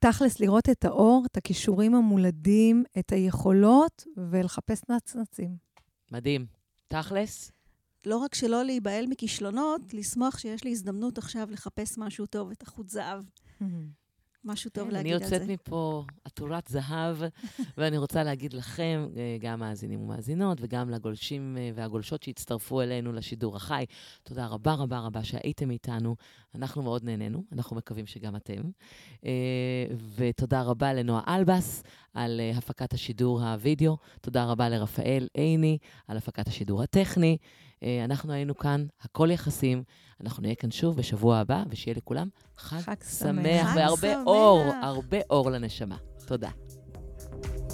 תכלס, לראות את האור, את הכישורים המולדים, את היכולות, ולחפש נצנצים. מדהים. תכלס, לא רק שלא להיבהל מכישלונות, לשמוח שיש לי הזדמנות עכשיו לחפש משהו טוב, את החוט זהב. משהו טוב כן, להגיד אני על זה. יוצאת מפה עטורת זהב, ואני רוצה להגיד לכם, אה, גם מאזינים ומאזינות, וגם לגולשים אה, והגולשות שהצטרפו אלינו לשידור החי, תודה רבה רבה רבה שהייתם איתנו. אנחנו מאוד נהנינו, אנחנו מקווים שגם אתם. אה, ותודה רבה לנועה אלבס על הפקת השידור הווידאו. תודה רבה לרפאל עיני על הפקת השידור הטכני. אה, אנחנו היינו כאן, הכל יחסים. אנחנו נהיה כאן שוב בשבוע הבא, ושיהיה לכולם חג, חג שמח, שמח והרבה חג אור, הרבה אור לנשמה. תודה. thank you